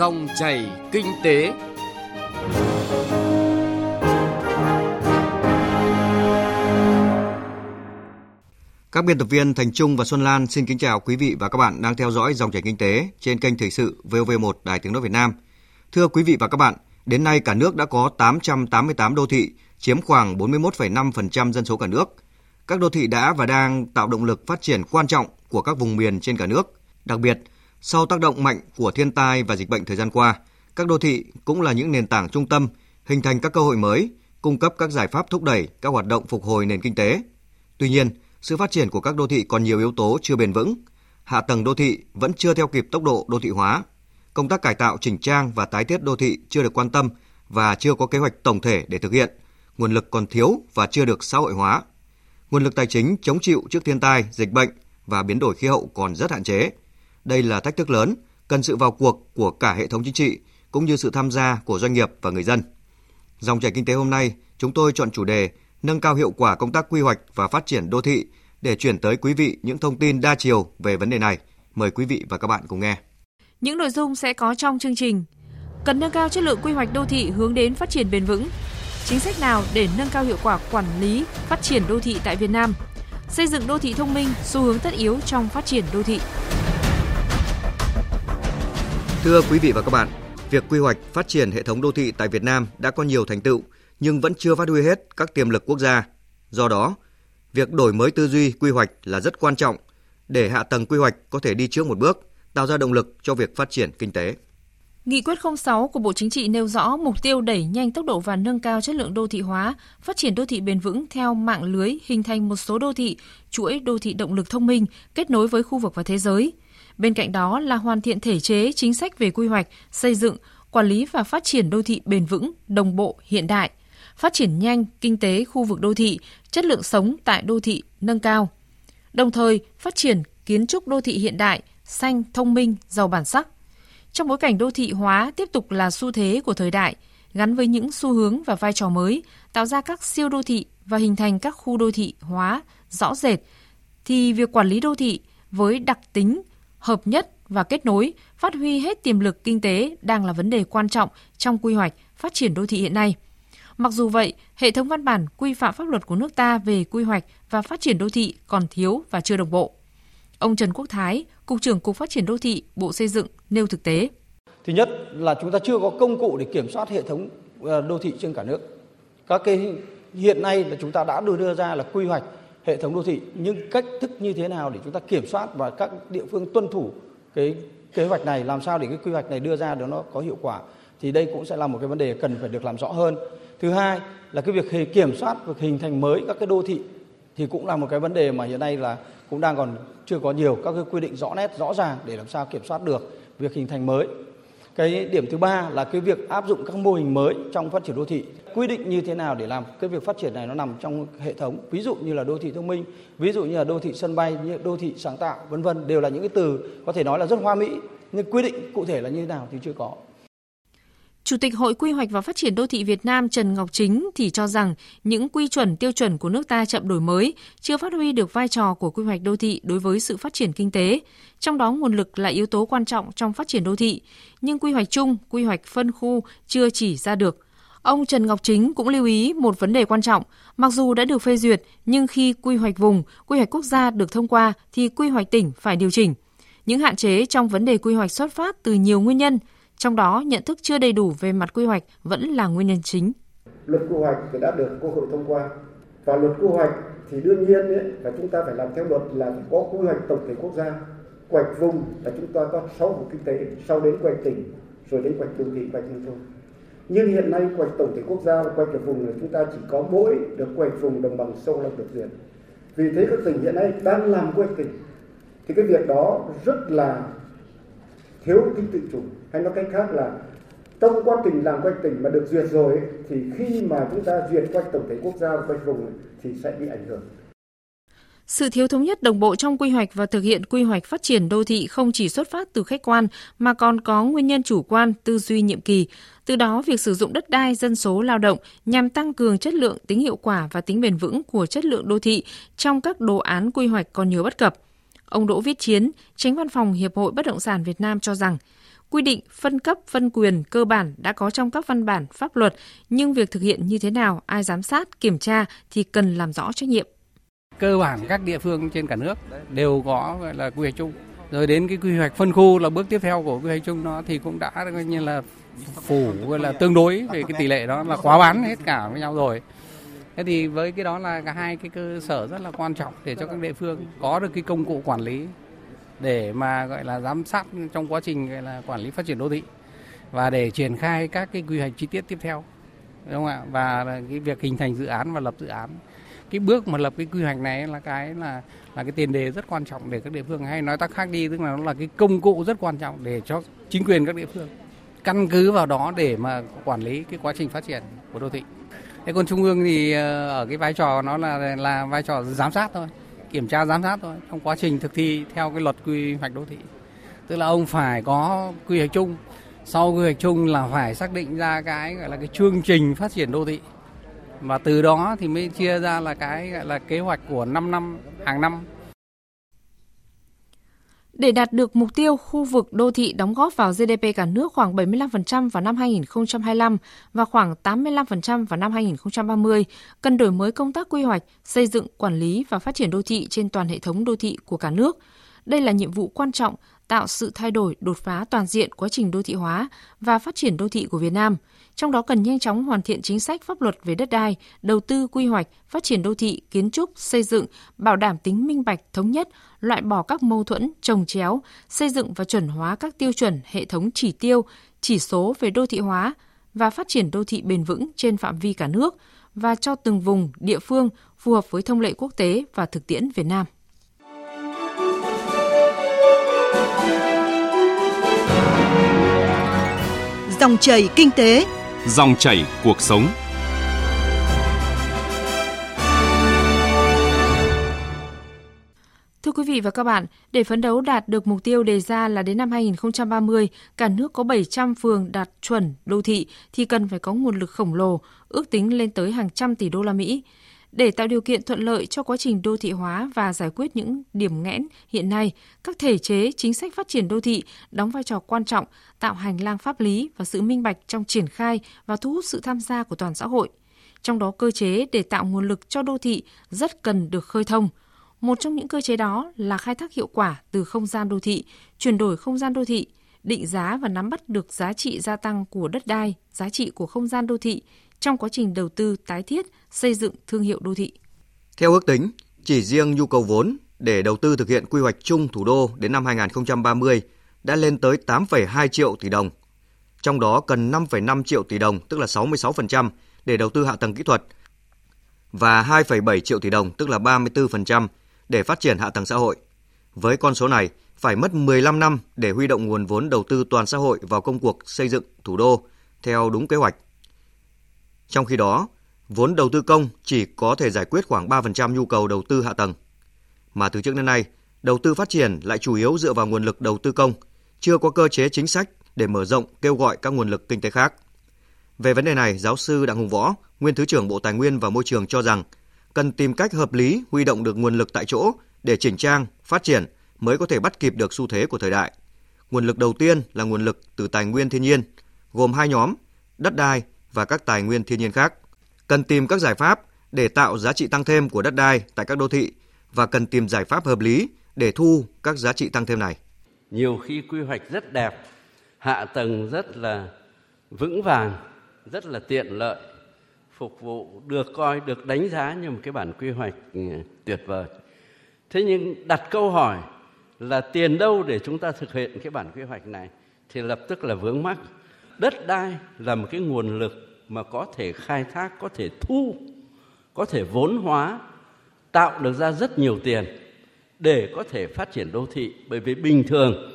Dòng chảy kinh tế. Các biên tập viên Thành Trung và Xuân Lan xin kính chào quý vị và các bạn đang theo dõi dòng chảy kinh tế trên kênh Thời sự VOV1 Đài Tiếng nói Việt Nam. Thưa quý vị và các bạn, đến nay cả nước đã có 888 đô thị, chiếm khoảng 41,5% dân số cả nước. Các đô thị đã và đang tạo động lực phát triển quan trọng của các vùng miền trên cả nước. Đặc biệt, sau tác động mạnh của thiên tai và dịch bệnh thời gian qua, các đô thị cũng là những nền tảng trung tâm, hình thành các cơ hội mới, cung cấp các giải pháp thúc đẩy các hoạt động phục hồi nền kinh tế. Tuy nhiên, sự phát triển của các đô thị còn nhiều yếu tố chưa bền vững. Hạ tầng đô thị vẫn chưa theo kịp tốc độ đô thị hóa. Công tác cải tạo chỉnh trang và tái thiết đô thị chưa được quan tâm và chưa có kế hoạch tổng thể để thực hiện. Nguồn lực còn thiếu và chưa được xã hội hóa. Nguồn lực tài chính chống chịu trước thiên tai, dịch bệnh và biến đổi khí hậu còn rất hạn chế. Đây là thách thức lớn, cần sự vào cuộc của cả hệ thống chính trị cũng như sự tham gia của doanh nghiệp và người dân. Dòng chảy kinh tế hôm nay, chúng tôi chọn chủ đề nâng cao hiệu quả công tác quy hoạch và phát triển đô thị để chuyển tới quý vị những thông tin đa chiều về vấn đề này. Mời quý vị và các bạn cùng nghe. Những nội dung sẽ có trong chương trình. Cần nâng cao chất lượng quy hoạch đô thị hướng đến phát triển bền vững. Chính sách nào để nâng cao hiệu quả quản lý, phát triển đô thị tại Việt Nam? Xây dựng đô thị thông minh, xu hướng tất yếu trong phát triển đô thị. Thưa quý vị và các bạn, việc quy hoạch phát triển hệ thống đô thị tại Việt Nam đã có nhiều thành tựu nhưng vẫn chưa phát huy hết các tiềm lực quốc gia. Do đó, việc đổi mới tư duy quy hoạch là rất quan trọng để hạ tầng quy hoạch có thể đi trước một bước, tạo ra động lực cho việc phát triển kinh tế. Nghị quyết 06 của Bộ Chính trị nêu rõ mục tiêu đẩy nhanh tốc độ và nâng cao chất lượng đô thị hóa, phát triển đô thị bền vững theo mạng lưới hình thành một số đô thị, chuỗi đô thị động lực thông minh kết nối với khu vực và thế giới. Bên cạnh đó là hoàn thiện thể chế chính sách về quy hoạch, xây dựng, quản lý và phát triển đô thị bền vững, đồng bộ, hiện đại, phát triển nhanh kinh tế khu vực đô thị, chất lượng sống tại đô thị nâng cao. Đồng thời, phát triển kiến trúc đô thị hiện đại, xanh, thông minh, giàu bản sắc. Trong bối cảnh đô thị hóa tiếp tục là xu thế của thời đại, gắn với những xu hướng và vai trò mới, tạo ra các siêu đô thị và hình thành các khu đô thị hóa rõ rệt, thì việc quản lý đô thị với đặc tính hợp nhất và kết nối, phát huy hết tiềm lực kinh tế đang là vấn đề quan trọng trong quy hoạch phát triển đô thị hiện nay. Mặc dù vậy, hệ thống văn bản quy phạm pháp luật của nước ta về quy hoạch và phát triển đô thị còn thiếu và chưa đồng bộ. Ông Trần Quốc Thái, Cục trưởng Cục Phát triển Đô thị, Bộ Xây dựng nêu thực tế. Thứ nhất là chúng ta chưa có công cụ để kiểm soát hệ thống ờ, đô thị trên cả nước. Các cái hiện nay là chúng ta đã đưa đưa ra là quy hoạch hệ thống đô thị, nhưng cách thức như thế nào để chúng ta kiểm soát và các địa phương tuân thủ cái kế hoạch này, làm sao để cái quy hoạch này đưa ra để nó có hiệu quả, thì đây cũng sẽ là một cái vấn đề cần phải được làm rõ hơn. Thứ hai là cái việc kiểm soát, việc hình thành mới các cái đô thị thì cũng là một cái vấn đề mà hiện nay là cũng đang còn chưa có nhiều các cái quy định rõ nét, rõ ràng để làm sao kiểm soát được việc hình thành mới. Cái điểm thứ ba là cái việc áp dụng các mô hình mới trong phát triển đô thị quy định như thế nào để làm cái việc phát triển này nó nằm trong hệ thống ví dụ như là đô thị thông minh ví dụ như là đô thị sân bay như đô thị sáng tạo vân vân đều là những cái từ có thể nói là rất hoa mỹ nhưng quy định cụ thể là như thế nào thì chưa có Chủ tịch Hội Quy hoạch và Phát triển Đô thị Việt Nam Trần Ngọc Chính thì cho rằng những quy chuẩn tiêu chuẩn của nước ta chậm đổi mới, chưa phát huy được vai trò của quy hoạch đô thị đối với sự phát triển kinh tế. Trong đó nguồn lực là yếu tố quan trọng trong phát triển đô thị, nhưng quy hoạch chung, quy hoạch phân khu chưa chỉ ra được. Ông Trần Ngọc Chính cũng lưu ý một vấn đề quan trọng, mặc dù đã được phê duyệt, nhưng khi quy hoạch vùng, quy hoạch quốc gia được thông qua thì quy hoạch tỉnh phải điều chỉnh. Những hạn chế trong vấn đề quy hoạch xuất phát từ nhiều nguyên nhân – trong đó, nhận thức chưa đầy đủ về mặt quy hoạch vẫn là nguyên nhân chính. Luật quy hoạch thì đã được Quốc hội thông qua và luật quy hoạch thì đương nhiên ấy, là chúng ta phải làm theo luật là phải có quy hoạch tổng thể quốc gia. Quy hoạch vùng là chúng ta có 6 vùng kinh tế, sau đến quy hoạch tỉnh, rồi đến quy hoạch đô thị, quy hoạch nông thôn. Nhưng hiện nay quy hoạch tổng thể quốc gia và quy hoạch vùng là chúng ta chỉ có mỗi được quy hoạch vùng đồng bằng sông Long được duyệt. Vì thế các tỉnh hiện nay đang làm quy hoạch tỉnh thì cái việc đó rất là thiếu tính tự chủ hay nói cách khác là trong quá trình làm quy hoạch tỉnh mà được duyệt rồi ấy, thì khi mà chúng ta duyệt quy hoạch tổng thể quốc gia và quy hoạch vùng ấy, thì sẽ bị ảnh hưởng. Sự thiếu thống nhất đồng bộ trong quy hoạch và thực hiện quy hoạch phát triển đô thị không chỉ xuất phát từ khách quan mà còn có nguyên nhân chủ quan, tư duy nhiệm kỳ. Từ đó, việc sử dụng đất đai, dân số, lao động nhằm tăng cường chất lượng, tính hiệu quả và tính bền vững của chất lượng đô thị trong các đồ án quy hoạch còn nhiều bất cập. Ông Đỗ Viết Chiến, tránh văn phòng Hiệp hội Bất động sản Việt Nam cho rằng, Quy định phân cấp phân quyền cơ bản đã có trong các văn bản pháp luật, nhưng việc thực hiện như thế nào, ai giám sát, kiểm tra thì cần làm rõ trách nhiệm. Cơ bản các địa phương trên cả nước đều có, gọi là, quy hoạch chung. Rồi đến cái quy hoạch phân khu là bước tiếp theo của quy hoạch chung nó thì cũng đã, coi như là phủ, gọi là, tương đối về cái tỷ lệ đó là quá bán hết cả với nhau rồi. Thế thì với cái đó là cả hai cái cơ sở rất là quan trọng để cho các địa phương có được cái công cụ quản lý để mà, gọi là, giám sát trong quá trình, gọi là, quản lý phát triển đô thị và để triển khai các cái quy hoạch chi tiết tiếp theo đúng không ạ và cái việc hình thành dự án và lập dự án cái bước mà lập cái quy hoạch này là cái là là cái tiền đề rất quan trọng để các địa phương, hay nói tắt khác đi, tức là nó là cái công cụ rất quan trọng để cho chính quyền các địa phương căn cứ vào đó để mà quản lý cái quá trình phát triển của đô thị. Thế còn trung ương thì ờ, ở cái vai trò nó là là vai trò giám sát thôi, kiểm tra giám sát thôi, trong quá trình thực thi theo cái luật quy hoạch đô thị tức là ông phải có quy hoạch chung, sau quy hoạch chung là phải xác định ra cái, gọi là cái chương trình phát triển đô thị và từ đó thì mới chia ra là cái gọi là kế hoạch của 5 năm hàng năm để đạt được mục tiêu khu vực đô thị đóng góp vào GDP cả nước khoảng 75% vào năm 2025 và khoảng 85% vào năm 2030, cần đổi mới công tác quy hoạch, xây dựng, quản lý và phát triển đô thị trên toàn hệ thống đô thị của cả nước. Đây là nhiệm vụ quan trọng tạo sự thay đổi đột phá toàn diện quá trình đô thị hóa và phát triển đô thị của Việt Nam – trong đó cần nhanh chóng hoàn thiện chính sách pháp luật về đất đai, đầu tư quy hoạch, phát triển đô thị, kiến trúc, xây dựng, bảo đảm tính minh bạch, thống nhất, loại bỏ các mâu thuẫn, trồng chéo, xây dựng và chuẩn hóa các tiêu chuẩn, hệ thống chỉ tiêu, chỉ số về đô thị hóa và phát triển đô thị bền vững trên phạm vi cả nước và cho từng vùng, địa phương phù hợp với thông lệ quốc tế và thực tiễn Việt Nam. Dòng chảy kinh tế Dòng chảy cuộc sống. Thưa quý vị và các bạn, để phấn đấu đạt được mục tiêu đề ra là đến năm 2030, cả nước có 700 phường đạt chuẩn đô thị thì cần phải có nguồn lực khổng lồ, ước tính lên tới hàng trăm tỷ đô la Mỹ. Để tạo điều kiện thuận lợi cho quá trình đô thị hóa và giải quyết những điểm nghẽn hiện nay, các thể chế chính sách phát triển đô thị đóng vai trò quan trọng, tạo hành lang pháp lý và sự minh bạch trong triển khai và thu hút sự tham gia của toàn xã hội. Trong đó cơ chế để tạo nguồn lực cho đô thị rất cần được khơi thông. Một trong những cơ chế đó là khai thác hiệu quả từ không gian đô thị, chuyển đổi không gian đô thị, định giá và nắm bắt được giá trị gia tăng của đất đai, giá trị của không gian đô thị trong quá trình đầu tư tái thiết, xây dựng thương hiệu đô thị. Theo ước tính, chỉ riêng nhu cầu vốn để đầu tư thực hiện quy hoạch chung thủ đô đến năm 2030 đã lên tới 8,2 triệu tỷ đồng. Trong đó cần 5,5 triệu tỷ đồng, tức là 66% để đầu tư hạ tầng kỹ thuật và 2,7 triệu tỷ đồng, tức là 34% để phát triển hạ tầng xã hội. Với con số này, phải mất 15 năm để huy động nguồn vốn đầu tư toàn xã hội vào công cuộc xây dựng thủ đô theo đúng kế hoạch. Trong khi đó, vốn đầu tư công chỉ có thể giải quyết khoảng 3% nhu cầu đầu tư hạ tầng. Mà từ trước đến nay, đầu tư phát triển lại chủ yếu dựa vào nguồn lực đầu tư công, chưa có cơ chế chính sách để mở rộng kêu gọi các nguồn lực kinh tế khác. Về vấn đề này, giáo sư Đặng Hùng Võ, nguyên Thứ trưởng Bộ Tài nguyên và Môi trường cho rằng cần tìm cách hợp lý huy động được nguồn lực tại chỗ để chỉnh trang, phát triển mới có thể bắt kịp được xu thế của thời đại. Nguồn lực đầu tiên là nguồn lực từ tài nguyên thiên nhiên, gồm hai nhóm, đất đai và các tài nguyên thiên nhiên khác. Cần tìm các giải pháp để tạo giá trị tăng thêm của đất đai tại các đô thị và cần tìm giải pháp hợp lý để thu các giá trị tăng thêm này. Nhiều khi quy hoạch rất đẹp, hạ tầng rất là vững vàng, rất là tiện lợi, phục vụ được coi được đánh giá như một cái bản quy hoạch ừ, tuyệt vời. Thế nhưng đặt câu hỏi là tiền đâu để chúng ta thực hiện cái bản quy hoạch này thì lập tức là vướng mắc đất đai là một cái nguồn lực mà có thể khai thác, có thể thu, có thể vốn hóa, tạo được ra rất nhiều tiền để có thể phát triển đô thị. Bởi vì bình thường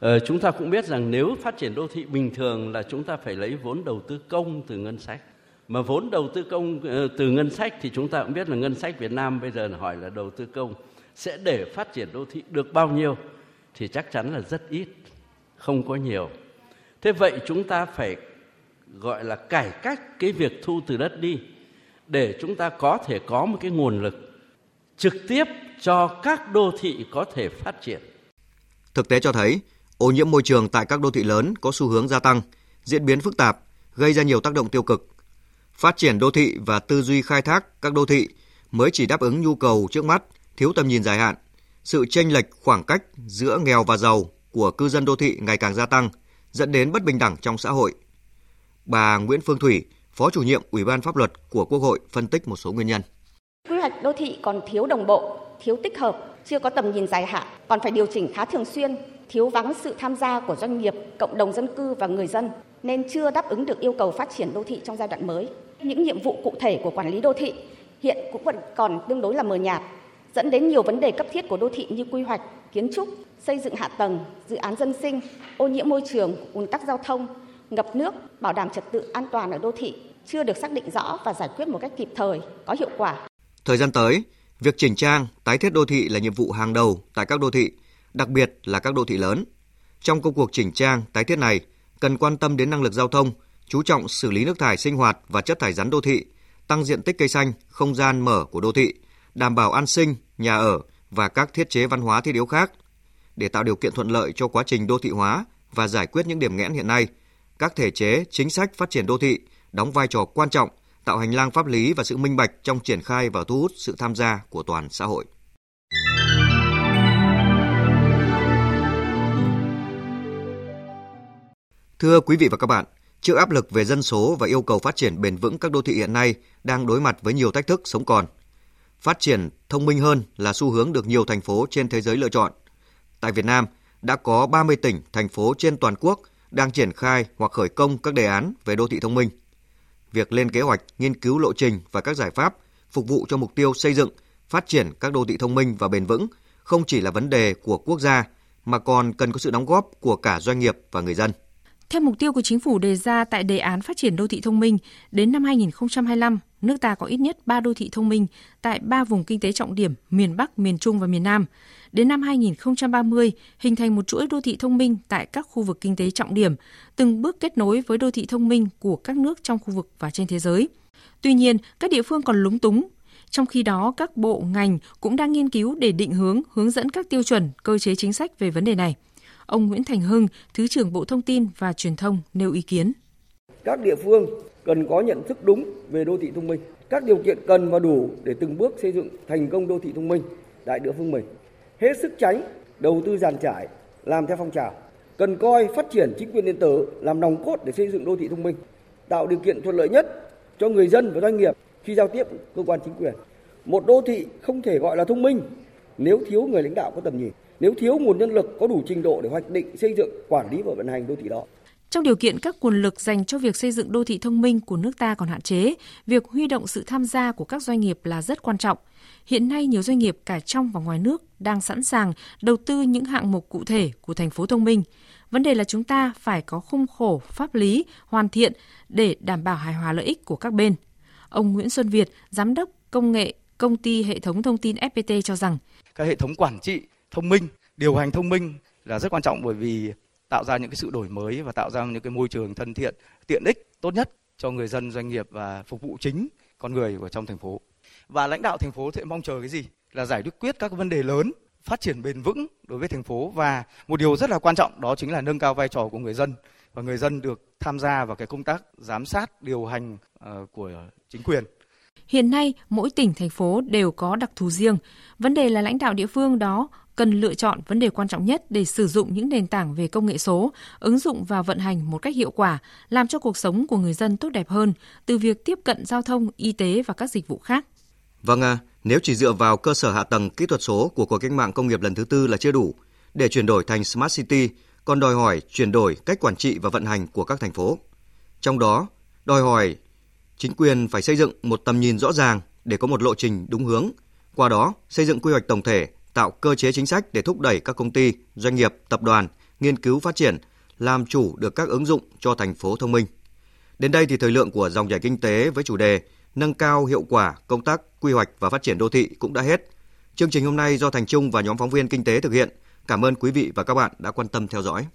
ờ, chúng ta cũng biết rằng nếu phát triển đô thị bình thường là chúng ta phải lấy vốn đầu tư công từ ngân sách. Mà vốn đầu tư công ờ, từ ngân sách thì chúng ta cũng biết là ngân sách Việt Nam bây giờ hỏi là đầu tư công sẽ để phát triển đô thị được bao nhiêu thì chắc chắn là rất ít, không có nhiều thế vậy chúng ta phải gọi là cải cách cái việc thu từ đất đi để chúng ta có thể có một cái nguồn lực trực tiếp cho các đô thị có thể phát triển. Thực tế cho thấy, Ô nhiễm môi trường tại các đô thị lớn có xu hướng gia tăng, diễn biến phức tạp, gây ra nhiều tác động tiêu cực. Phát triển đô thị và tư duy khai thác các đô thị mới chỉ đáp ứng nhu cầu trước mắt, thiếu tầm nhìn dài hạn. Sự chênh lệch khoảng cách giữa nghèo và giàu của cư dân đô thị ngày càng gia tăng, dẫn đến bất bình đẳng trong xã hội. Bà Nguyễn Phương Thủy, Phó chủ nhiệm Ủy ban Pháp luật của Quốc hội phân tích một số nguyên nhân. Quy hoạch đô thị còn thiếu đồng bộ, thiếu tích hợp, chưa có tầm nhìn dài hạn, còn phải điều chỉnh khá thường xuyên, thiếu vắng sự tham gia của doanh nghiệp, cộng đồng dân cư và người dân nên chưa đáp ứng được yêu cầu phát triển đô thị trong giai đoạn mới. Những nhiệm vụ cụ thể của quản lý đô thị hiện cũng vẫn còn tương đối là mờ nhạt, dẫn đến nhiều vấn đề cấp thiết của đô thị như quy hoạch, kiến trúc, xây dựng hạ tầng, dự án dân sinh, ô nhiễm môi trường, ùn tắc giao thông, ngập nước, bảo đảm trật tự an toàn ở đô thị chưa được xác định rõ và giải quyết một cách kịp thời, có hiệu quả. Thời gian tới, việc chỉnh trang, tái thiết đô thị là nhiệm vụ hàng đầu tại các đô thị, đặc biệt là các đô thị lớn. Trong công cuộc chỉnh trang, tái thiết này, cần quan tâm đến năng lực giao thông, chú trọng xử lý nước thải sinh hoạt và chất thải rắn đô thị, tăng diện tích cây xanh, không gian mở của đô thị, đảm bảo an sinh, nhà ở và các thiết chế văn hóa thiết yếu khác. Để tạo điều kiện thuận lợi cho quá trình đô thị hóa và giải quyết những điểm nghẽn hiện nay, các thể chế, chính sách phát triển đô thị đóng vai trò quan trọng tạo hành lang pháp lý và sự minh bạch trong triển khai và thu hút sự tham gia của toàn xã hội. Thưa quý vị và các bạn, trước áp lực về dân số và yêu cầu phát triển bền vững các đô thị hiện nay đang đối mặt với nhiều thách thức sống còn. Phát triển thông minh hơn là xu hướng được nhiều thành phố trên thế giới lựa chọn. Tại Việt Nam, đã có 30 tỉnh, thành phố trên toàn quốc đang triển khai hoặc khởi công các đề án về đô thị thông minh. Việc lên kế hoạch, nghiên cứu lộ trình và các giải pháp phục vụ cho mục tiêu xây dựng, phát triển các đô thị thông minh và bền vững không chỉ là vấn đề của quốc gia mà còn cần có sự đóng góp của cả doanh nghiệp và người dân. Theo mục tiêu của chính phủ đề ra tại đề án phát triển đô thị thông minh, đến năm 2025, nước ta có ít nhất 3 đô thị thông minh tại 3 vùng kinh tế trọng điểm miền Bắc, miền Trung và miền Nam. Đến năm 2030, hình thành một chuỗi đô thị thông minh tại các khu vực kinh tế trọng điểm, từng bước kết nối với đô thị thông minh của các nước trong khu vực và trên thế giới. Tuy nhiên, các địa phương còn lúng túng trong khi đó, các bộ ngành cũng đang nghiên cứu để định hướng, hướng dẫn các tiêu chuẩn, cơ chế chính sách về vấn đề này. Ông Nguyễn Thành Hưng, Thứ trưởng Bộ Thông tin và Truyền thông nêu ý kiến. Các địa phương cần có nhận thức đúng về đô thị thông minh, các điều kiện cần và đủ để từng bước xây dựng thành công đô thị thông minh tại địa phương mình. Hết sức tránh đầu tư giàn trải, làm theo phong trào. Cần coi phát triển chính quyền điện tử làm nòng cốt để xây dựng đô thị thông minh, tạo điều kiện thuận lợi nhất cho người dân và doanh nghiệp khi giao tiếp cơ quan chính quyền. Một đô thị không thể gọi là thông minh nếu thiếu người lãnh đạo có tầm nhìn nếu thiếu nguồn nhân lực có đủ trình độ để hoạch định, xây dựng, quản lý và vận hành đô thị đó. Trong điều kiện các nguồn lực dành cho việc xây dựng đô thị thông minh của nước ta còn hạn chế, việc huy động sự tham gia của các doanh nghiệp là rất quan trọng. Hiện nay nhiều doanh nghiệp cả trong và ngoài nước đang sẵn sàng đầu tư những hạng mục cụ thể của thành phố thông minh. Vấn đề là chúng ta phải có khung khổ pháp lý hoàn thiện để đảm bảo hài hòa lợi ích của các bên. Ông Nguyễn Xuân Việt, giám đốc công nghệ công ty hệ thống thông tin FPT cho rằng các hệ thống quản trị thông minh điều hành thông minh là rất quan trọng bởi vì tạo ra những cái sự đổi mới và tạo ra những cái môi trường thân thiện tiện ích tốt nhất cho người dân doanh nghiệp và phục vụ chính con người của trong thành phố. Và lãnh đạo thành phố sẽ mong chờ cái gì? Là giải quyết các vấn đề lớn phát triển bền vững đối với thành phố. Và một điều rất là quan trọng đó chính là nâng cao vai trò của người dân. Và người dân được tham gia vào cái công tác giám sát điều hành ờ, của chính quyền. Hiện nay, mỗi tỉnh, thành phố đều có đặc thù riêng. Vấn đề là lãnh đạo địa phương đó cần lựa chọn vấn đề quan trọng nhất để sử dụng những nền tảng về công nghệ số, ứng dụng và vận hành một cách hiệu quả, làm cho cuộc sống của người dân tốt đẹp hơn, từ việc tiếp cận giao thông, y tế và các dịch vụ khác. Vâng à, nếu chỉ dựa vào cơ sở hạ tầng kỹ thuật số của cuộc cách mạng công nghiệp lần thứ tư là chưa đủ, để chuyển đổi thành Smart City còn đòi hỏi chuyển đổi cách quản trị và vận hành của các thành phố. Trong đó, đòi hỏi chính quyền phải xây dựng một tầm nhìn rõ ràng để có một lộ trình đúng hướng, qua đó xây dựng quy hoạch tổng thể tạo cơ chế chính sách để thúc đẩy các công ty, doanh nghiệp, tập đoàn nghiên cứu phát triển, làm chủ được các ứng dụng cho thành phố thông minh. Đến đây thì thời lượng của dòng chảy kinh tế với chủ đề nâng cao hiệu quả công tác quy hoạch và phát triển đô thị cũng đã hết. Chương trình hôm nay do Thành Trung và nhóm phóng viên kinh tế thực hiện. Cảm ơn quý vị và các bạn đã quan tâm theo dõi.